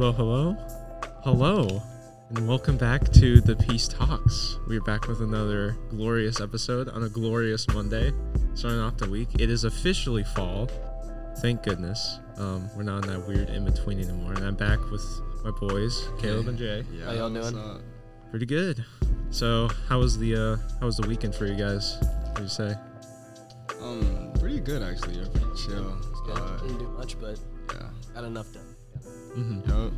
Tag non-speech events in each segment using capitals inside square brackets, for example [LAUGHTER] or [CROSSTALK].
Hello, hello, hello, and welcome back to the Peace Talks. We're back with another glorious episode on a glorious Monday, starting off the week. It is officially fall. Thank goodness. Um, we're not in that weird in between anymore, and I'm back with my boys, Caleb and Jay. Yeah, How y'all what's doing? up? Pretty good. So, how was the uh, how was the weekend for you guys? What do you say? Um, pretty good actually. You're pretty chill. It's good. Uh, Didn't do much, but yeah. got enough done. Hmm Yup.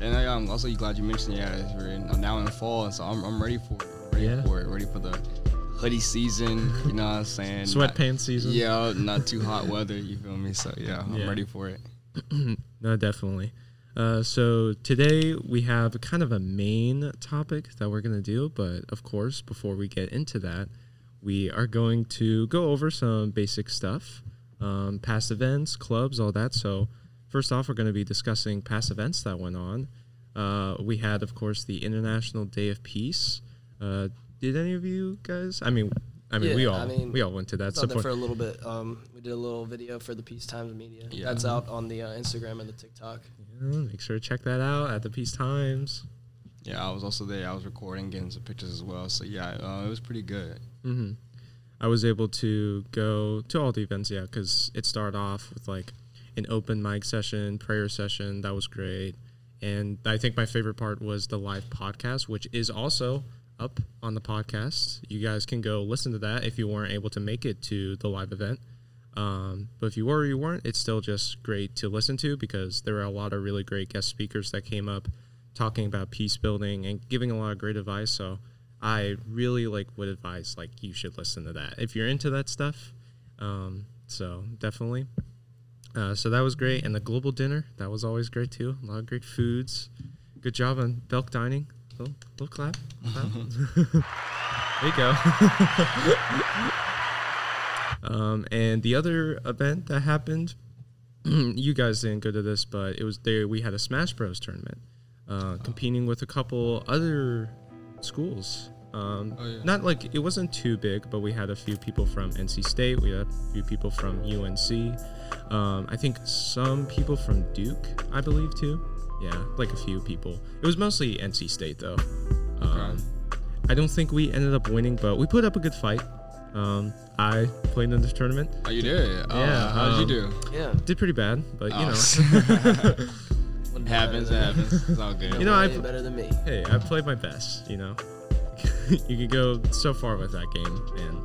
And I, I'm also glad you mentioned yeah, we're in, now in the fall, and so I'm, I'm ready for it. Ready Yeah. for it. Ready for the hoodie season. You know what I'm [LAUGHS] saying? Sweatpants season. Yeah, not too hot weather. You feel me? So yeah, I'm Yeah. ready for it. [CLEARS THROAT] no, definitely. Uh, so today we have kind of a main topic that we're going to do, but of course, before we get into that, we are going to go over some basic stuff, um, past events, clubs, all that. So first off, we're going to be discussing past events that went on. Uh, we had, of course, the International Day of Peace. Uh, did any of you guys? I mean, I mean, we all I mean, we all went to that It's out there support. for a little bit. Um, we did a little video for the Peace Times Media. Yeah. That's out on the uh, Instagram and the TikTok. Yeah, make sure to check that out at the Peace Times. Yeah, I was also there. I was recording, getting some pictures as well. So yeah, uh, it was pretty good. hmm I was able to go to all the events, yeah, because it started off with like an open mic session, prayer session. That was great. And I think my favorite part was the live podcast, which is also up on the podcast. You guys can go listen to that if you weren't able to make it to the live event. Um, but if you were or you weren't, it's still just great to listen to because there were a lot of really great guest speakers that came up talking about peace building and giving a lot of great advice. So I really like would advise like you should listen to that if you're into that stuff. Um, so definitely. Uh, so that was great, and the global dinner that was always great too. A lot of great foods. Good job on Belk Dining. Little, little clap. clap. [LAUGHS] there you go. [LAUGHS] um, and the other event that happened, [CLEARS THROAT] you guys didn't go to this, but it was there. We had a Smash Bros tournament, uh, competing with a couple other schools. Um, Oh, yeah. Not like it wasn't too big, but we had a few people from NC State. We had a few people from UNC. Um, I think some people from Duke, I believe too. Yeah, like a few people. It was mostly NC State though. Um, I don't think we ended up winning, but we put up a good fight. Um, I played in the tournament. Oh, you did? Oh, Yeah, How did um, you do? Yeah. Did pretty bad, but you Oh. know. [LAUGHS] [LAUGHS] Wouldn't happens. It better than me. happens. It's all good. You know, I- Way better than me. hey, I played my best. You know, [LAUGHS] you could go so far with that game and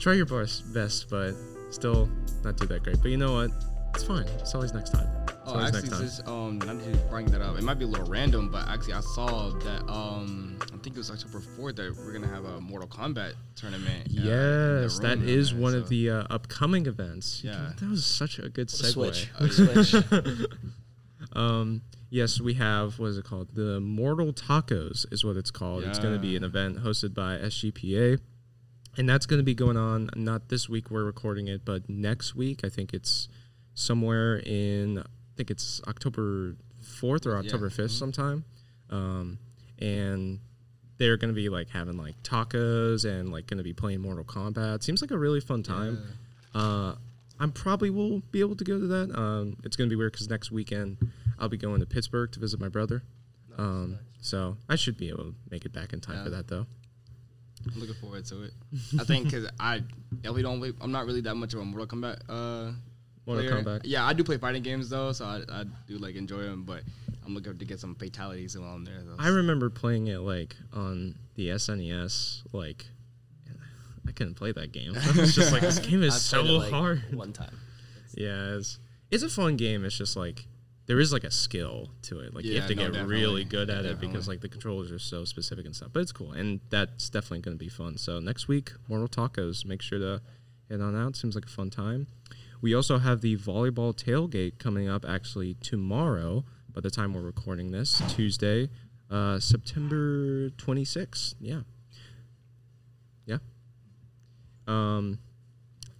try your best, best, but still not do that great. But you know what? It's fine. It's always next time. It's Oh, always actually, next time. just um, not to bring that up. It might be a little random, but actually, I saw that um, I think it was October fourth that we're gonna have a Mortal Kombat tournament. uh, in the Yes, that room is there, one so- of the uh, upcoming events. Yeah. that was such a good What a segue. switch. [LAUGHS] [LAUGHS] Um, yes, we have what is it called? The Mortal Tacos is what it's called. It's going to be an event hosted by SGPA, and that's going to be going on not this week we're recording it, but next week. I think it's somewhere in I think it's October fourth or Yeah. October 5th Mhm. sometime, um, and they're going to be like having like tacos and like going to be playing Mortal Kombat. Seems like a really fun time. Yeah. Uh, I'm probably will be able to go to that. Um, it's gonna be weird because next weekend I'll be going to Pittsburgh to visit my brother. Um, so I should be able to make it back in time Yeah. for that though. I'm looking forward to it. [LAUGHS] I think because I definitely don't. I'm not really that much of a Mortal Kombat. Uh, Mortal player. Kombat. Yeah, I do play fighting games though, so I, I do like enjoy them. But I'm looking to get some fatalities while I'm there. Though. I remember playing it like on the SNES. Like I couldn't play that game. [LAUGHS] I was just like this [LAUGHS] game is so it, like, hard. One time. Yeah, it's, it's a fun game. It's just like there is like a skill to it. Like you have to no, get definitely. really good at Yeah, it because like the controllers are so specific and stuff. But it's cool, and that's definitely going to be fun. So next week, Mortal Tacos. Make sure to head on out. Seems like a fun time. We also have the volleyball tailgate coming up actually tomorrow. By the time we're recording this, Tuesday, uh, September 26th. Yeah. Yeah. Um,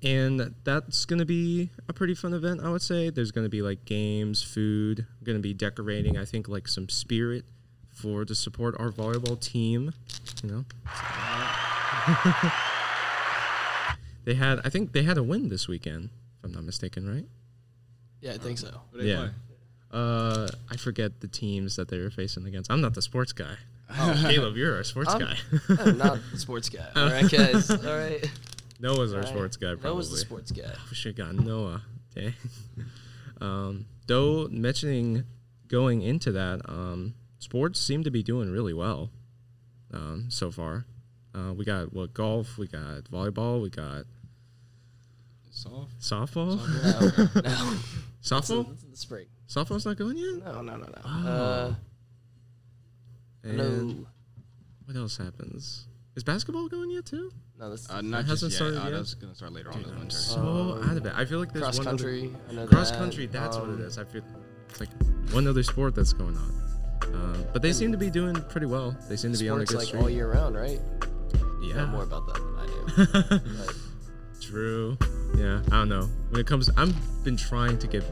and that's going to be a pretty fun event, I would say. There's going to be like games, food, going to be decorating, I think, like some spirit for to support our volleyball team. You know, [LAUGHS] they had, I think they had a win this weekend, if I'm not mistaken, right? Yeah, I think so. What do yeah. Uh, I forget the teams that they were facing against. I'm not the sports guy. Oh, Caleb, you're our sports I'm- guy. I'm not the sports guy. [LAUGHS] All right, guys. All right. Noah's our sports guy, probably. Noah's the sports guy. [LAUGHS] We should have gotten Noah. Okay. [LAUGHS] um, though mentioning going into that, um, sports seem to be doing really well um, so far. Uh, we got what golf, we got volleyball, we got Soft. softball. No, no. It's [LAUGHS] in, Softball? it's in the spring. Softball's not going yet. No, no, no, no. Oh. Uh, And no, what else happens? Is basketball going yet too? no. This Uh, not hasn't just yet. started Uh, yet? that's gonna start later on Dude, this I'm winter. so Um, out of it. I feel like there's cross one other- country. I know cross that. country. That's what it Um. I feel it's like one other sport that's going on. Um, but they seem to be doing pretty well. They seem to be on a good like streak. all year round, right? You know yeah. more about that than I do. [LAUGHS] But True. Yeah, I don't know. When it comes, I've been trying to get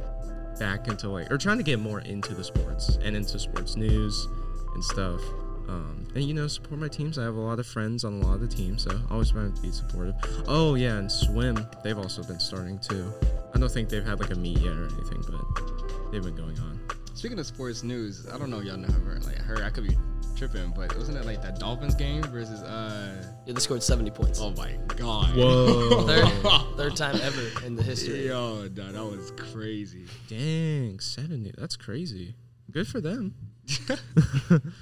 back into like, or trying to get more into the sports and into sports news and stuff. Um, and you know, support my teams. I have a lot of friends on a lot of the teams, so I always trying to be supportive. Oh yeah, and swim. They've also been starting too. I don't think they've had like a meet yet or anything, but they've been going on. Speaking of sports news, I don't know if y'all know have like heard. I could be tripping, but wasn't it like that Dolphins game versus uh? yeah, they scored 70 points. Oh my god. Whoa. [LAUGHS] Third, third time ever in the history. Yo, no, that was crazy. Dang, 70. That's crazy. Good for them. [LAUGHS]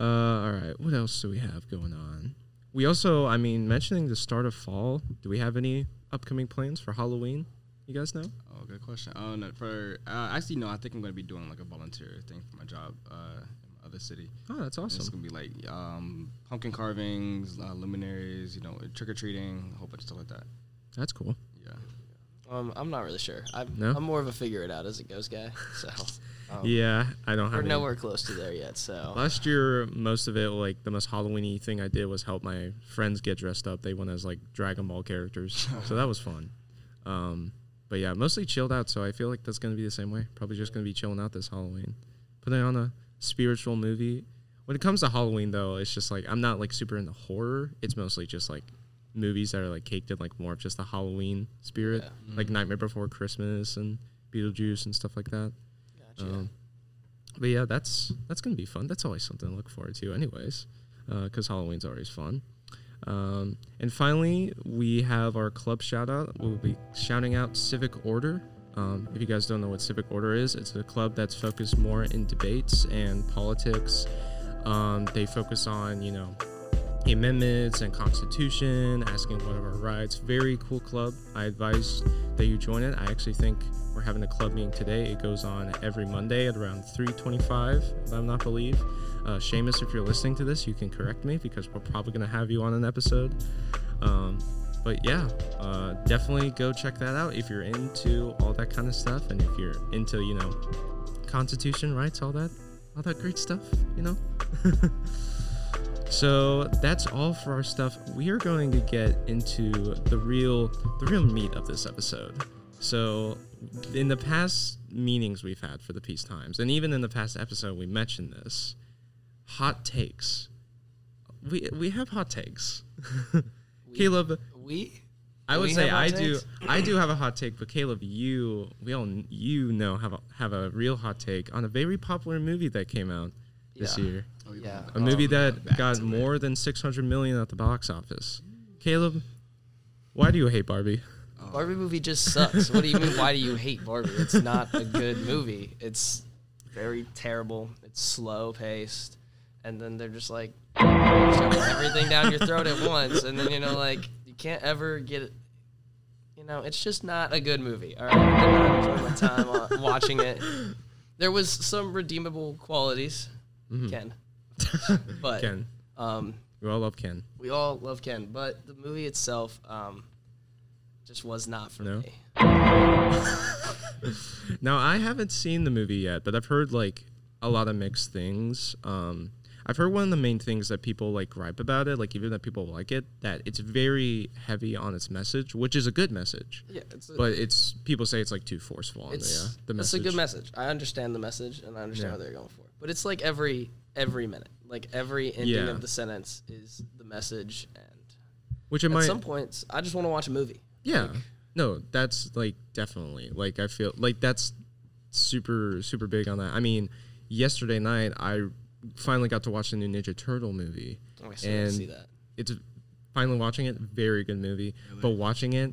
uh, all right. What else do we have going on? We also, I mean, mentioning the start of fall, do we have any upcoming plans for Halloween? You guys know? Oh, good question. Oh, no, for uh, actually, no. I think I'm gonna be doing like a volunteer thing for my job uh, in my other city. Oh, that's awesome. It's gonna be like um, pumpkin carvings, uh, luminaries, you know, trick or treating, a whole bunch of stuff like that. That's cool. Yeah. Um, I'm not really sure. I'm, No? I'm more of a figure it out as it goes guy. [LAUGHS] So um, Yeah, I don't we're have any- nowhere close to there yet. So Last year, most of it, like the most Halloweeny thing I did was help my friends get dressed up. They went as like Dragon Ball characters, so that was fun. Um, but yeah, mostly chilled out. So I feel like that's gonna be the same way. Probably just gonna be chilling out this Halloween, putting on a spiritual movie. When it comes to Halloween, though, it's just like I'm not like super into horror. It's mostly just like movies that are like caked in like more of just the Halloween spirit, Yeah. like Nightmare Before Christmas and Beetlejuice and stuff like that. Gotcha. Um, but yeah, that's that's gonna be fun. That's always something to look forward to, anyways, because Halloween's always fun. Um, and finally, we have our club shout out. We'll be shouting out Civic Order. Um, if you guys don't know what Civic Order is, it's a club that's focused more in debates and politics. Um, they focus on, you know, amendments and constitution, asking what are our rights. Very cool club. I advise that you join it. I actually think we're having a club meeting today. It goes on every Monday at around 3:25, if I'm not believe. Uh, Seamus, if you're listening to this, you can correct me because we're probably gonna have you on an episode. Um, but yeah, uh, definitely go check that out if you're into all that kind of stuff and if you're into you know constitution rights, all that, all that great stuff, you know. [LAUGHS] So that's all for our stuff. We are going to get into the real the real meat of this episode. So in the past meetings we've had for the peace times, and even in the past episode we mentioned this, hot takes. We we have hot takes. [LAUGHS] Caleb, we I would We say I do? I do [CLEARS THROAT] have a hot take, but Caleb, you we all you know have a, have a real hot take on a very popular movie that came out this Yeah. year. Oh, Yeah. A movie that got more than 600 million at the box office. Caleb, why do you hate Barbie? Oh. Barbie movie just sucks. what do you mean? Why do you hate Barbie? It's not a good movie. It's very terrible. It's slow paced, and then they're just like shoving everything down your throat at once, and then you know like you can't ever get it. You know, it's just not a good movie. All right, I did not enjoy my time watching it. There was some redeemable qualities, Ken, [LAUGHS] but Ken. um, We all love Ken. we all love Ken, but the movie itself um, just was not for No? me. [LAUGHS] Now, I haven't seen the movie yet, but I've heard like a lot of mixed things. Um, I've heard one of the main things that people like gripe about it, like even that people like it, that it's very heavy on its message, which is a good message. Yeah, it's a, But it's people say it's like too forceful on the, it's uh, the it's a good message. I understand the message and I understand Yeah. what they're going for. But it's like every every minute, like every ending Yeah. of the sentence is the message, and Which at might, some points, I just want to watch a movie. yeah, no, that's like definitely like I feel like that's super super big on that. I mean, yesterday night I finally got to watch the new Ninja Turtle movie. Oh, I still And- to see that. It's finally watching it, very good movie. But watching it,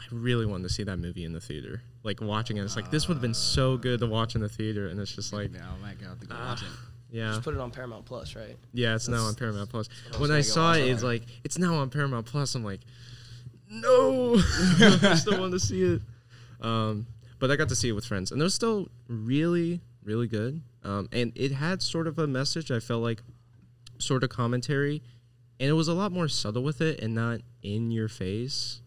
I really wanted to see that movie in the theater. Like watching it, it's like this would have been so good to watch in the theater, and it's just like, Yeah, I might have to go Ah. watch it. yeah, Just put it on Paramount Plus, right? yeah, it's now on Paramount Plus. what I was When I saw it, it. it's like it's now on Paramount Plus. I'm like, no, [LAUGHS] I still want to see it. Um, but I got to see it with friends, and it was still really, really good. Um, and it had sort of a message. I felt like sort of commentary, and it was a lot more subtle with it, and not in your face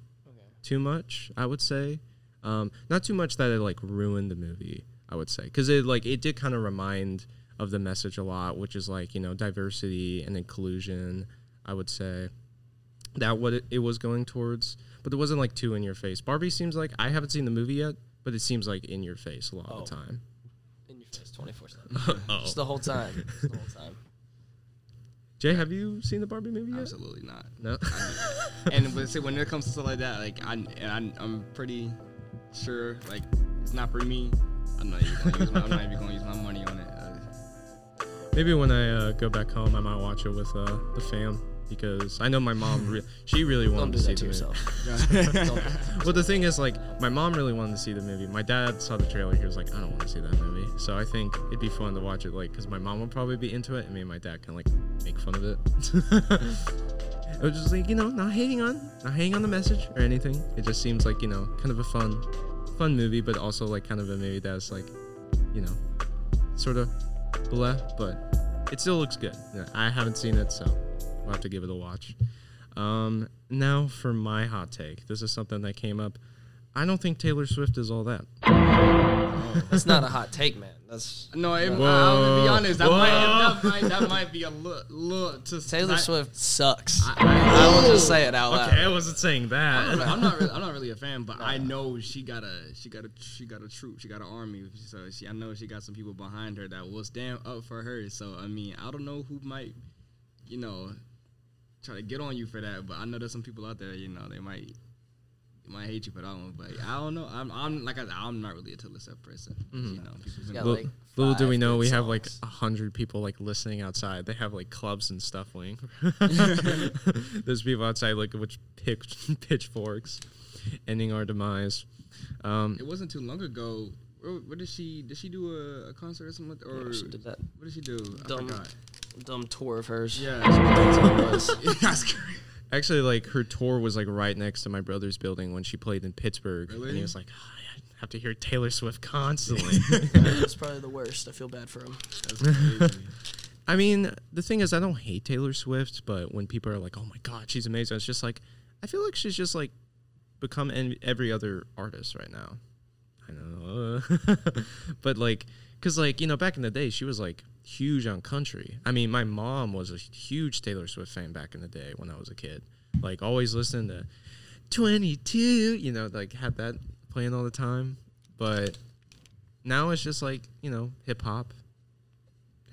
too much. I would say, um, not too much that it like ruined the movie. I would say because it like it did kind of remind of the message a lot, which is like you know diversity and inclusion. I would say that what it, it was going towards, but it wasn't like too in your face. Barbie seems like I haven't seen the movie yet, but it seems like in your face a lot of the Oh. time. In your face, twenty four seven. [LAUGHS] oh. Just the whole time. Just the whole time. Jay, have you seen the Barbie movie yet? Absolutely not. No. [LAUGHS] and but see, when it comes to stuff like that, like I, I I'm pretty sure like it's not for me. I'm not even gonna use my, I'm not even gonna use my money on it. Maybe when I uh, go back home, I might watch it with uh, the fam because I know my mom. Re- she really wanted to see the movie. [LAUGHS] [LAUGHS] Well, the thing is, like, my mom really wanted to see the movie. My dad saw the trailer. He was like, I don't want to see that movie. So I think it'd be fun to watch it, like, because my mom would probably be into it, and me and my dad can, like, make fun of it. I was just like, you know, not hating on, not hating on the message or anything. It just seems like, you know, kind of a fun, fun movie, but also, like, kind of a movie that's, like, you know, sort of blah, but it still looks good. I haven't seen it, so we'll have to give it a watch. Um, now for my hot take. This is something that came up. I don't think Taylor Swift is all that. [LAUGHS] That's not a hot take, man. That's no, it, Whoa. I, will be honest. That might, that might that might be a look look to Taylor I, Swift sucks. I- I, I- will just say it out loud. Okay, I wasn't saying I'm, that. I'm not. Really, I'm not really a fan, but I know she got a she got a she got a troop. She got an army. So she, I know she got some people behind her that will stand up for her. So I mean, I don't know who might, you know, try to get on you for that. But I know there's some people out there. You know, they might. they Might hate you for that one, but I don't know. I'm, I'm like I, I'm not really a Taylor Swift person. Mm-hmm. You know, people got, Little, like, little do we know, good we have like a hundred people like listening outside. They have like clubs and stuff. Wing. [LAUGHS] [LAUGHS] There's people outside like with pitch, [LAUGHS] pitchforks, ending our demise. Um, It wasn't too long ago. Where, where did she did she do a, a concert or something? Or Yeah, she did that what did she do? I forgot. Dumb tour of hers. Yeah, That's what it [LAUGHS] [LAUGHS] that's. Actually, like her tour was like right next to my brother's building when she played in Pittsburgh, and he was like, "Ah, "I have to hear Taylor Swift constantly." [LAUGHS] That's probably the worst. I feel bad for him. I mean, the thing is, I don't hate Taylor Swift, but when people are like, "Oh my God, she's amazing," it's just like I feel like she's just like become en- every other artist right now. I know, but like, cause like you know, back in the day, she was like huge on country. I mean, my mom was a huge Taylor Swift fan back in the day when I was a kid. Like, always listening to Twenty Two, you know, like had that playing all the time. But now it's just like you know, hip hop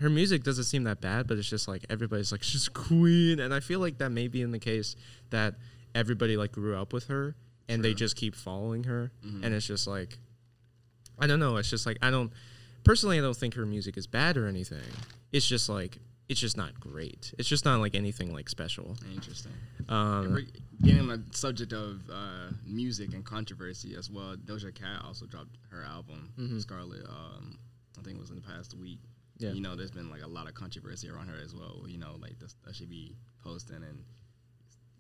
her music doesn't seem that bad, but it's just like everybody's like [LAUGHS] she's queen, and I feel like that may be in the case that everybody like grew up with her and they just keep following her, mm-hmm. and it's just like I don't know. It's just like I don't personally. I don't think her music is bad or anything. It's just like it's just not great. It's just not like anything like special. Interesting. Um, getting on the subject of uh, music and controversy as well. Doja Cat also dropped her album Scarlet. Um, I think it was in the past week. Yeah. You know, there's been like a lot of controversy around her as well. You know, like this, that she be posting and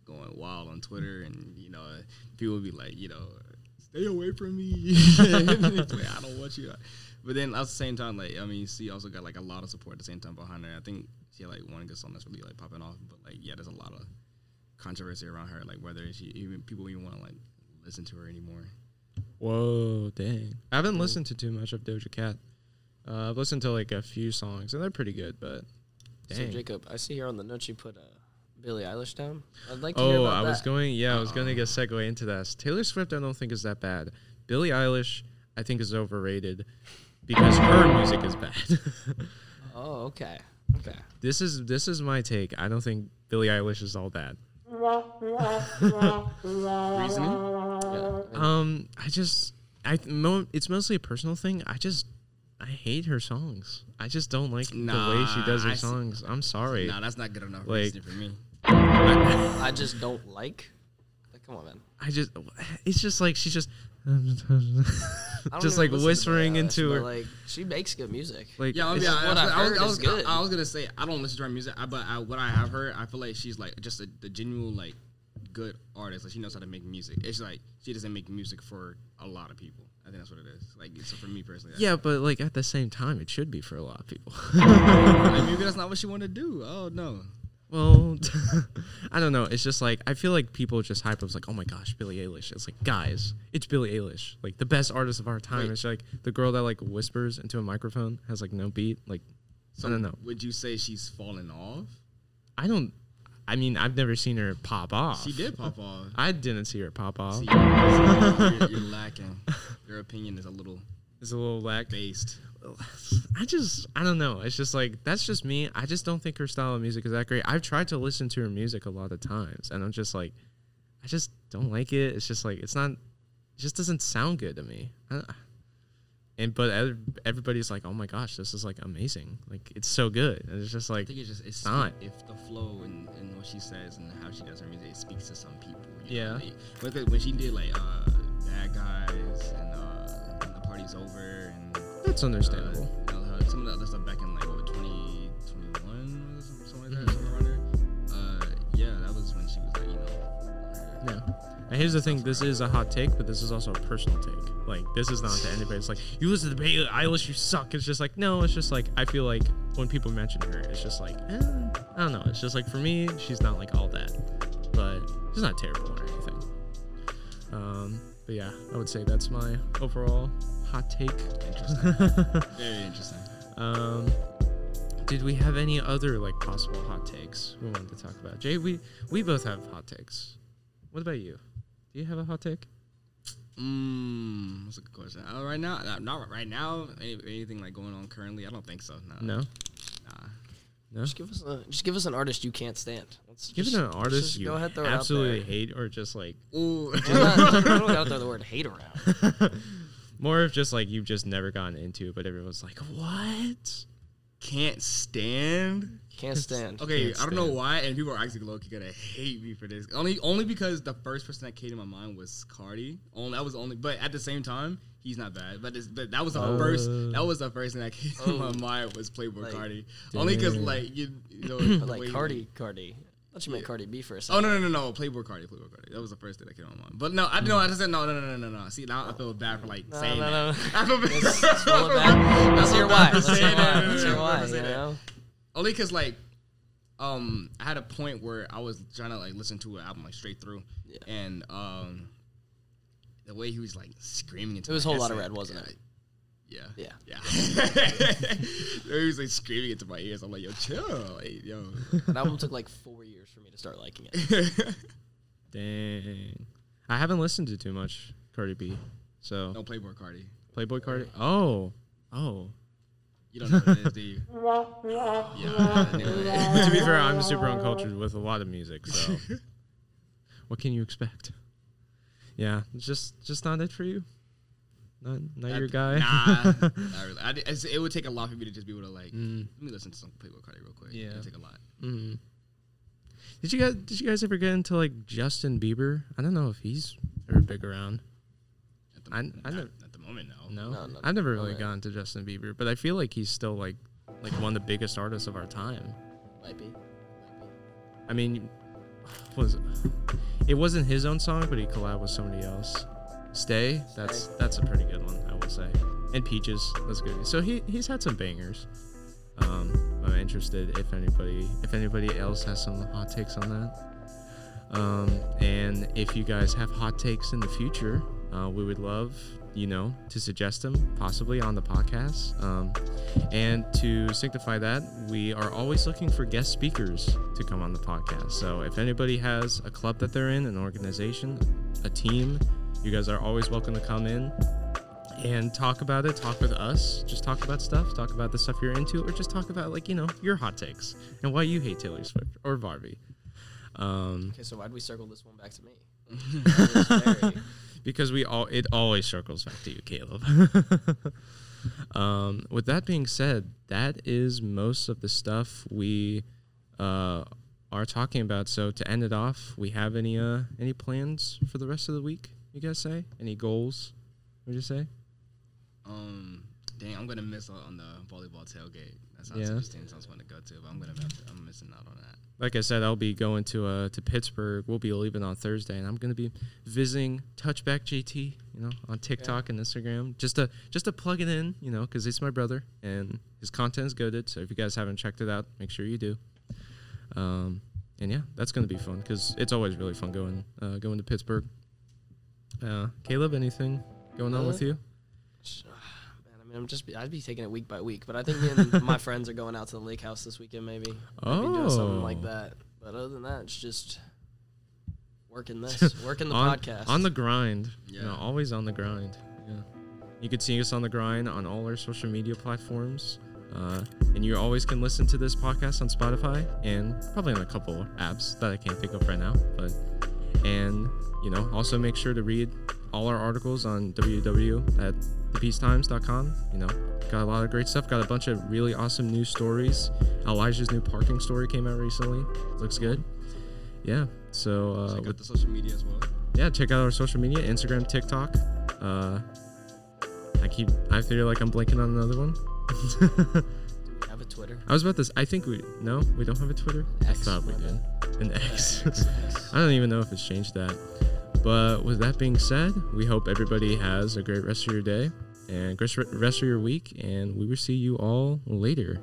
going wild on Twitter, and you know, people be like, you know, stay away from me. [LAUGHS] I don't want you. But then at the same time, like I mean, she also got like a lot of support at the same time behind her. I think she had like one good song that's really like popping off. But like, yeah, there's a lot of controversy around her, like whether she even people even want to like listen to her anymore. whoa, dang! I haven't listened to too much of Doja Cat. Uh, I've listened to like a few songs, and they're pretty good. But So. Jacob, I see here on the notes you put uh, Billie Eilish down. I'd like to hear Oh, about I was that. going. Yeah, I was going to get segue into that. Taylor Swift, I don't think is that bad. Billie Eilish, I think is overrated because her music is bad. [LAUGHS] Oh, okay. Okay. this is this is my take. I don't think Billie Eilish is all bad. Reasoning? Yeah. Um, I just I mo- it's mostly a personal thing. I just I hate her songs. I just don't like the way she does her Nah, I see- songs. I'm sorry. Nah, that's not good enough Like- reason for me. I, [LAUGHS] I just don't like. Like, come on, man. I just it's just like she's just I don't just like whispering Billie Eilish, into but, her like she makes good music. like Yeah, I, I, what I, was- heard I is was, good. I was gonna say I don't listen to her music, I, but I, what I have heard, I feel like she's like just a, the genuine like good artist. Like she knows how to make music. It's like she doesn't make music for a lot of people. I think that's what it is. Like so for me personally, yeah, but like at the same time, it should be for a lot of people. like, [LAUGHS] maybe that's not what she wanted to do. Oh no. Well, [LAUGHS] I don't know. It's just like I feel like people just hype up like, oh my gosh, Billie Eilish. It's like guys, it's Billie Eilish, like the best artist of our time. Wait. It's like the girl that like whispers into a microphone has like no beat. Like So I don't know. Would you say she's fallen off? I don't. I mean, I've never seen her pop off. She did pop off. I didn't see her pop off. See, you're, you're lacking. Your opinion is a little It's a little lack. based. [SIGHS] I just, I don't know. It's just like that's just me. I just don't think her style of music is that great. I've tried to listen to her music a lot of times, and I'm just like, I just don't like it. It's just like it's not. It just doesn't sound good to me. And but everybody's like, oh my gosh, this is like amazing. Like it's so good. And it's just I like, think it's just it's not. if the flow and, and what she says and how she does her music it speaks to some people. Yeah. know? Like, when, she did like uh, Bad Guys and uh, Party's Over and that's uh, understandable. you know, some of the other stuff back in like what 2021 or something, like that, somewhere around there. Uh, yeah, that was when she was like you know. Yeah. And here's the thing: this is a hot take, but this is also a personal take. Like, this is not to anybody. It's like you listen to Billie Eilish, you suck. It's just like no. It's just like I feel like when people mention her, it's just like eh, I don't know. It's just like for me, she's not like all that, but she's not terrible or anything. Um, but yeah, I would say that's my overall hot take. Interesting. [LAUGHS] Very interesting. Um, did we have any other like possible hot takes we wanted to talk about? Jay, we we both have hot takes. What about you? Do you have a hot take? Mm, that's a good question. Uh, right now, not, not right now. Any, anything like going on currently? I don't think so. No. No, Nah. no. Just give us a just give us an artist you can't stand. Let's Give just, an artist just you go ahead, throw out absolutely hate, or just like Ooh. We're not- we don't gotta throw the word hate around. [LAUGHS] more of just like you've just never gotten into, it, but everyone's like, what? Can't stand. Can't stand. Okay, Can't I don't know why, and people are actually low key gonna hate me for this. Only, only because the first person that came to my mind was Carti. Only that was only, but at the same time, he's not bad. But, this, but that was the Oh. first. That was the first thing that came to Oh. my mind was Playboy Like, Carti. Only because like you, you know, like Carti, Carti. Thought you meant. Cardi B for a Oh no no no no! Playboi Carti, Playboi Carti. That was the first thing that came mind. But no, I didn't. I just said no no no no no no. See now I feel bad for like No, saying no, that. no. [LAUGHS] I feel bad. Let's, let's [LAUGHS] roll it back. Let's hear why. Let's hear [LAUGHS] why. Let's hear why. feel bad for You know. Only because like, um, I had a point where I was trying to like listen to an album like straight through, Yeah. and um, the way he was like screaming into It was a whole lot of red, wasn't it? Yeah. Yeah. Yeah. the way he was like screaming into my ears. I'm like, yo, chill, like, yo. That album took like four years for me to start liking it. [LAUGHS] Dang. I haven't listened to too much Cardi B. So no Playboi Carti. Playboi Carti. Oh, oh. You don't know what it is, do you? [LAUGHS] yeah. I knew it. to be fair, I'm super uncultured with a lot of music. So, [LAUGHS] what can you expect? Yeah, just just not it for you. Not not your guy. Nah, not [LAUGHS] really. I, it's- it would take a lot for me to just be able to like. Mm, Let me listen to some Playboi Carti real quick. Yeah. It'd take a lot. mm. Did you guys Did you guys ever get into like Justin Bieber? I don't know if he's ever big around. At the, I- not, I never- at the moment, no. No, No, no, I've never really way. gotten to Justin Bieber, but I feel like he's still like like one of the biggest artists of our time. Might be. Might be. I mean, was it wasn't his own song, but he collabed with somebody else. Stay, that's that's a pretty good one, I will say. And Peaches, that's good. So he he's had some bangers. Um, I'm interested if anybody if anybody else has some hot takes on that. Um, and if you guys have hot takes in the future, uh, we would love you know to suggest them possibly on the podcast. Um, and to sanctify that, we are always looking for guest speakers to come on the podcast. So if anybody has a club that they're in, an organization, a team, you guys are always welcome to come in and talk about it. Talk with us. Just talk about stuff. Talk about the stuff you're into, or just talk about like you know your hot takes and why you hate Taylor Swift or Barbie. Um, Okay, so why'd we circle this one back to me? It was very- because we all it always circles back to you, Caleb. [LAUGHS] um, with that being said, that is most of the stuff we uh, are talking about. So to end it off, we have any uh, any plans for the rest of the week? You guys say any goals? What you say? Um, dang, I'm gonna miss out on the volleyball tailgate. That sounds Yeah. yeah. teams I was going to go to, but I'm gonna miss, I'm missing out on that. Like I said, I'll be going to uh, to Pittsburgh. We'll be leaving on Thursday, and I'm going to be visiting Touchback JT, you know, on TikTok and Instagram, just to just to plug it in, you know, because it's my brother and his content is goaded. So if you guys haven't checked it out, make sure you do. Um, and yeah, that's going to be fun because it's always really fun going uh, going to Pittsburgh. Uh, Caleb, anything going on with Uh, you? [SIGHS] Man, I mean, I'm just I'd be taking it week by week, but I think me and [LAUGHS] my friends are going out to the lake house this weekend. Maybe maybe doing something like Oh. that. But other than that, it's just working this, [LAUGHS] working the on, podcast. on the grind. You know, Yeah. always on the grind. Yeah. You can see us on the grind on all our social media platforms. Uh, and you always can listen to this podcast on Spotify and probably on a couple apps that I can't think of right now. But and you know, also make sure to read all our articles on www at thepeacetimes.com. You know, got a lot of great stuff. Got a bunch of really awesome news stories. Elijah's new parking story came out recently. Looks good. Yeah. So uh, Check out the social media as well. yeah, check out our social media Instagram, TikTok. Uh, I keep, I feel like I'm blanking on another one. [LAUGHS] Do we have a Twitter? I was about this. I think we, no, we don't have a Twitter. I X, thought we did. An X. [LAUGHS] I don't even know if it's changed that. But with that being said, we hope everybody has a great rest of your day and great rest of your week. And we will see you all later.